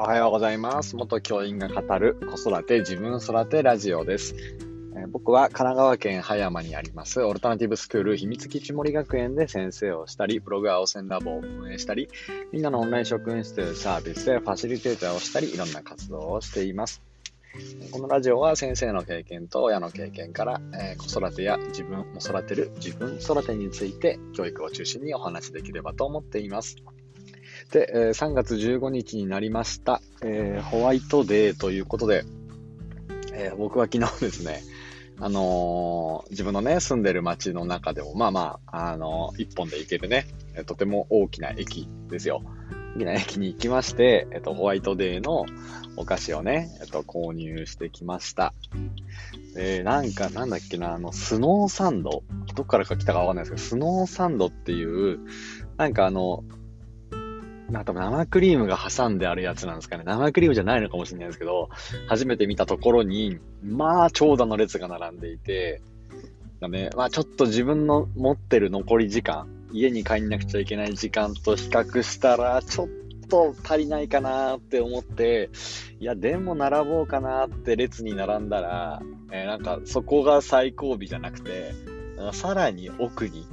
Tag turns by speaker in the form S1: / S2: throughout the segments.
S1: おはようございます。元教員が語る子育て自分育てラジオです。えー僕は神奈川県葉山にありますオルタナティブスクール秘密基地森学園で先生をしたり、ブログ青線ラボを運営したり、みんなのオンライン職員室というサービスでファシリテーターをしたり、いろんな活動をしています。このラジオは先生の経験と親の経験から、えー子育てや自分を育てる自分育てについて教育を中心にお話しできればと思っています。で、えー3月15日になりました、えーホワイトデーということで、えー僕は昨日ですね、あのー自分のね、住んでる街の中でも、まあまあ、あのー一本で行けるね、えーとても大きな駅ですよ。大きな駅に行きまして、えっ、と、ホワイトデーのお菓子をね、えっ、と、購入してきました。で、なんか、なんだっけな、あの、スノーサンドどっからか来たかわかんないですけど、スノーサンドっていう、なんかあの、なんか生クリームが挟んであるやつなんですかね。生クリームじゃないのかもしれないですけど、初めて見たところに、まあ、長蛇の列が並んでいて、だね、まあちょっと自分の持ってる残り時間、家に帰んなくちゃいけない時間と比較したら、ちょっと足りないかなって思って、いや、でも並ぼうかなって列に並んだら、えーなんかそこが最後尾じゃなくて、さらに奥に、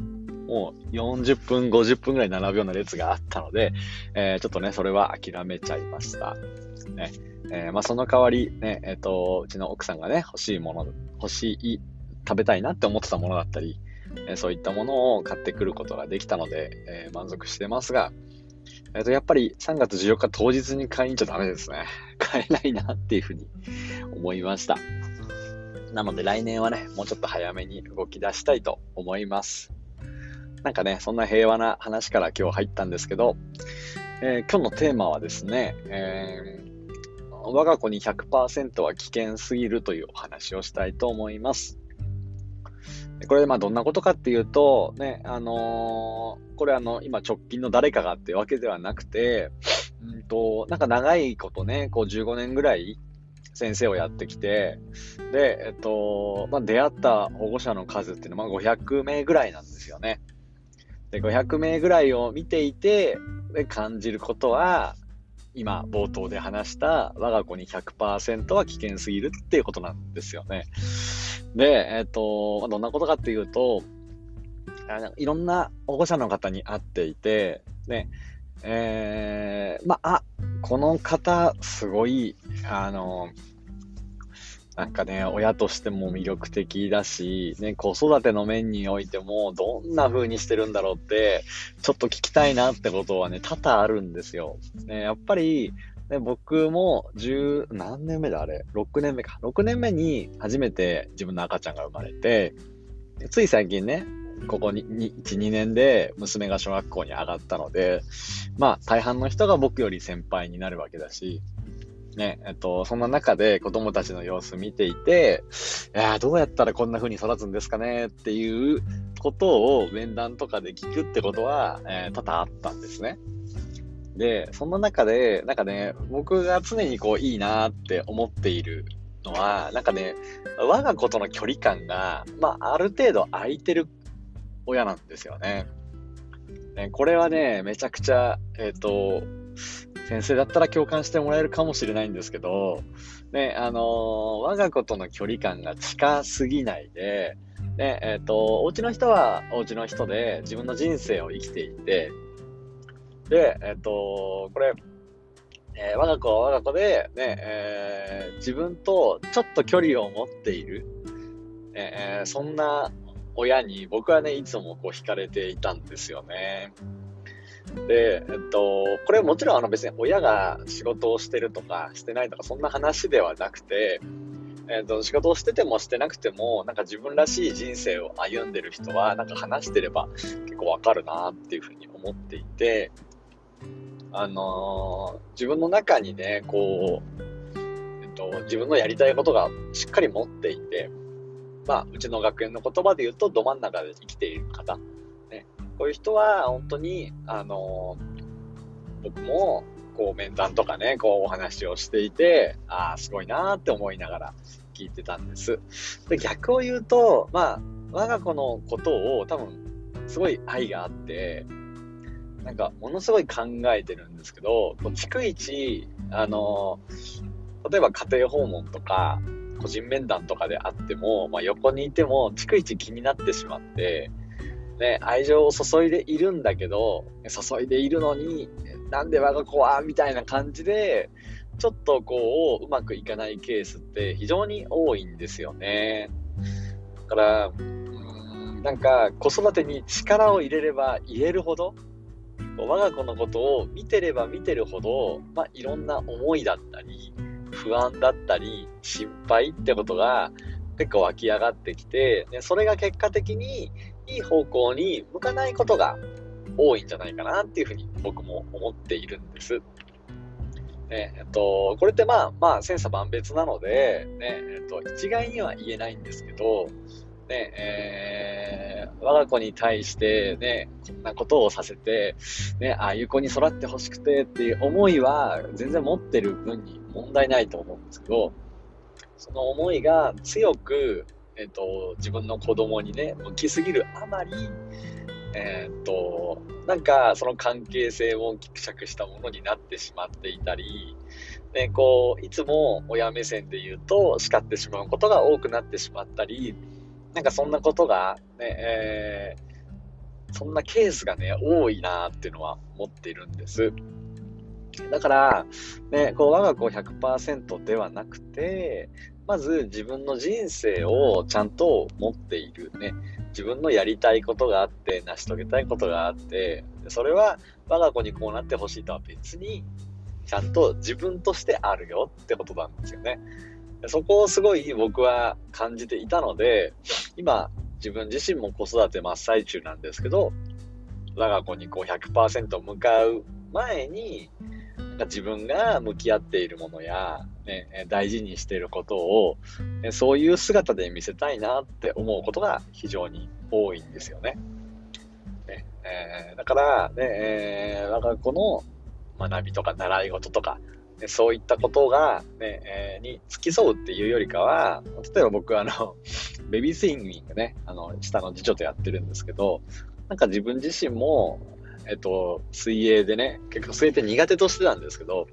S1: もう40分、50分ぐらい並ぶような列があったので、えーちょっとね、それは諦めちゃいました。ね。えーまあその代わり、ね、えっ、と、うちの奥さんがね、欲しいもの、欲しい、食べたいなって思ってたものだったり、えそういったものを買ってくることができたので、え満足してますが、えっ、と、やっぱり3月14日当日に買いに行っちゃダメですね。買えないなっていうふうに思いました。なので来年はね、もうちょっと早めに動き出したいと思います。なんかね、そんな平和な話から今日入ったんですけど、えー今日のテーマはですね、えー我が子に100%は危険すぎるというお話をしたいと思います。これ、まあ、どんなことかっていうと、ね、あのーこれあの、今直近の誰かがっていうわけではなくて、うんと、なんか長いことね、こう15年ぐらい先生をやってきて、で、えっと、まあ、出会った保護者の数っていうのは、まあ、500名ぐらいなんですよね。で、500名ぐらいを見ていて、で、感じることは、今、冒頭で話した、我が子に100%は危険すぎるっていうことなんですよね。で、えっと、どんなことかっていうと、あのいろんな保護者の方に会っていて、ね、えー、まあ、あ、この方、すごい、あの、なんかね、親としても魅力的だし、ね、子育ての面においても、どんな風にしてるんだろうって、ちょっと聞きたいなってことはね、多々あるんですよ。ね、やっぱり、ね、僕も十、何年目だあれ ?6 年目か。6年目に初めて自分の赤ちゃんが生まれて、つい最近ね、ここにに1、2年で娘が小学校に上がったので、まあ大半の人が僕より先輩になるわけだし、ね、えっと、そんな中で子供たちの様子見ていて、いやどうやったらこんな風に育つんですかねっていうことを面談とかで聞くってことは、えー多々あったんですね。で、そんな中で、なんかね、僕が常にこういいなって思っているのは、なんかね、我が子との距離感が、まあ、ある程度空いてる親なんですよね。ねこれはね、めちゃくちゃ、えっ、と、先生だったら共感してもらえるかもしれないんですけど、ね、あのー我が子との距離感が近すぎないで、ね、えっ、と、お家の人はお家の人で自分の人生を生きていて、で、えっ、と、これ、え我が子は我が子で、ね、え自分とちょっと距離を持っている、えそんな親に僕はね、いつもこう惹かれていたんですよね。で、えっと、これもちろんあの別に親が仕事をしてるとかしてないとかそんな話ではなくて、えっと、仕事をしててもしてなくても、なんか自分らしい人生を歩んでる人は、なんか話してれば結構わかるなっていうふうに思っていて、あのー自分の中にね、こう、えっと、自分のやりたいことがしっかり持っていて、まあ、うちの学園の言葉で言うと、ど真ん中で生きている方。こういう人は、本当に、あの僕も、こう、面談とかね、こう、お話をしていて、ああ、すごいなーって思いながら聞いてたんです。で、逆を言うと、まあ、我が子のことを多分、すごい愛があって、なんか、ものすごい考えてるんですけど、こう逐一、あの、例えば家庭訪問とか、個人面談とかであっても、まあ、横にいても、逐一気になってしまって、ね、愛情を注いでいるんだけど、注いでいるのに、なんで我が子はみたいな感じで、ちょっとこう、うまくいかないケースって非常に多いんですよね。だから、なんか子育てに力を入れれば入れるほど、我が子のことを見てれば見てるほど、まあ、いろんな思いだったり、不安だったり、心配ってことが結構湧き上がってきて、でそれが結果的にいい方向に向かないことが多いんじゃないかなっていうふうに僕も思っているんです。ねえっと、これってまあ、まあ、千差万別なので、ねえっと、一概には言えないんですけど、ねえー、我が子に対してね、こんなことをさせて、ね、ああいう子に育ってほしくてっていう思いは全然持ってる分に問題ないと思うんですけど、その思いが強く、えっと、自分の子供にね、向きすぎるあまり、えー、っと、なんかその関係性もぎくしゃくしたものになってしまっていたり、ね、こう、いつも親目線で言うと叱ってしまうことが多くなってしまったり、なんかそんなことがね、えー、そんなケースがね、多いなっていうのは思っているんです。だから、ね、こう我が子100%ではなくて、まず自分の人生をちゃんと持っているね。自分のやりたいことがあって、成し遂げたいことがあって、それは我が子にこうなってほしいとは別に、ちゃんと自分としてあるよってことなんですよね。そこをすごい僕は感じていたので、今自分自身も子育て真っ最中なんですけど、我が子にこう100%向かう前に、自分が向き合っているものや、ね、大事にしていることを、そういう姿で見せたいなって思うことが非常に多いんですよね。ねえー、だから、ねえー、我が子の学びとか習い事とか、ね、そういったことが、ねえー、に付き添うっていうよりかは、例えば僕あの、ベビースイングね、あの、下の次女とやってるんですけど、なんか自分自身も、えっと、水泳でね、結構水泳って苦手としてたんですけど、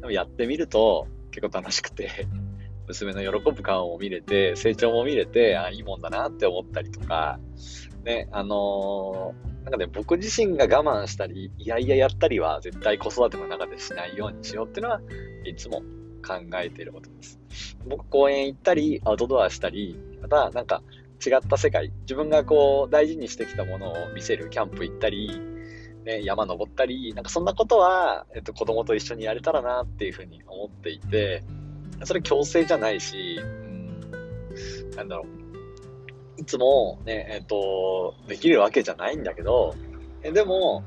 S1: でもやってみると結構楽しくて、娘の喜ぶ顔も見れて、成長も見れて、あ、いいもんだなって思ったりとか、ね、あのー、なんかね、僕自身が我慢したり、いやいややったりは絶対子育ての中でしないようにしようっていうのは、いつも考えていることです。僕公園行ったり、アウトドアしたり、またなんか違った世界、自分がこう大事にしてきたものを見せるキャンプ行ったり、ね、山登ったり、なんかそんなことは、えっと、子供と一緒にやれたらなっていうふうに思っていて、それ強制じゃないし、うん、なんだろう。いつもね、えっと、できるわけじゃないんだけど、えでも、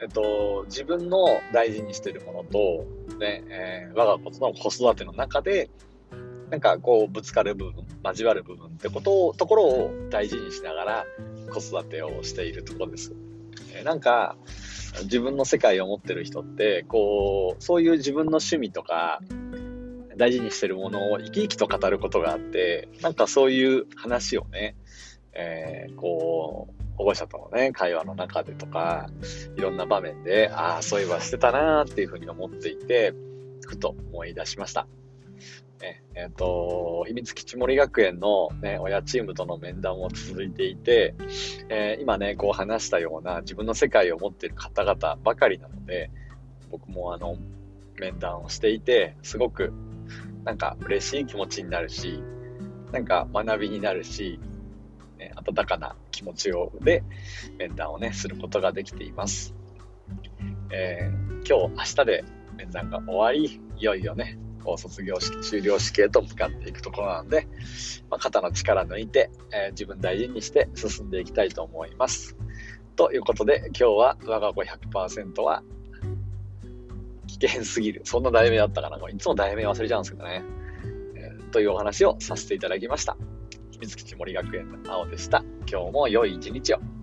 S1: えっと、自分の大事にしてるものと、ね、えー、我が子との子育ての中で、なんかこう、ぶつかる部分、交わる部分ってことを、ところを大事にしながら子育てをしているところです。なんか、自分の世界を持ってる人って、こう、そういう自分の趣味とか、大事にしてるものを生き生きと語ることがあって、なんかそういう話をね、えー、こう、保護者とのね、会話の中でとか、いろんな場面で、ああ、そういえばしてたなーっていうふうに思っていて、ふと思い出しました。ね、えっ、ー、と、秘密基地森学園のね、親チームとの面談も続いていて、えー、今ね、こう話したような自分の世界を持っている方々ばかりなので、僕もあの、面談をしていて、すごくなんか嬉しい気持ちになるし、なんか学びになるし、ね、温かな気持ちをで面談をね、することができています。えー、今日、明日で面談が終わり、いよいよね、こう卒業式、修了式へと向かっていくところなので、まあ、肩の力抜いて、えー、自分大事にして進んでいきたいと思います。ということで、今日は我が子100%は危険すぎる。そんな題名だったかな？いつも題名忘れちゃうんですけどね。えー、というお話をさせていただきました。秘密基地森学園の青でした。今日も良い一日を。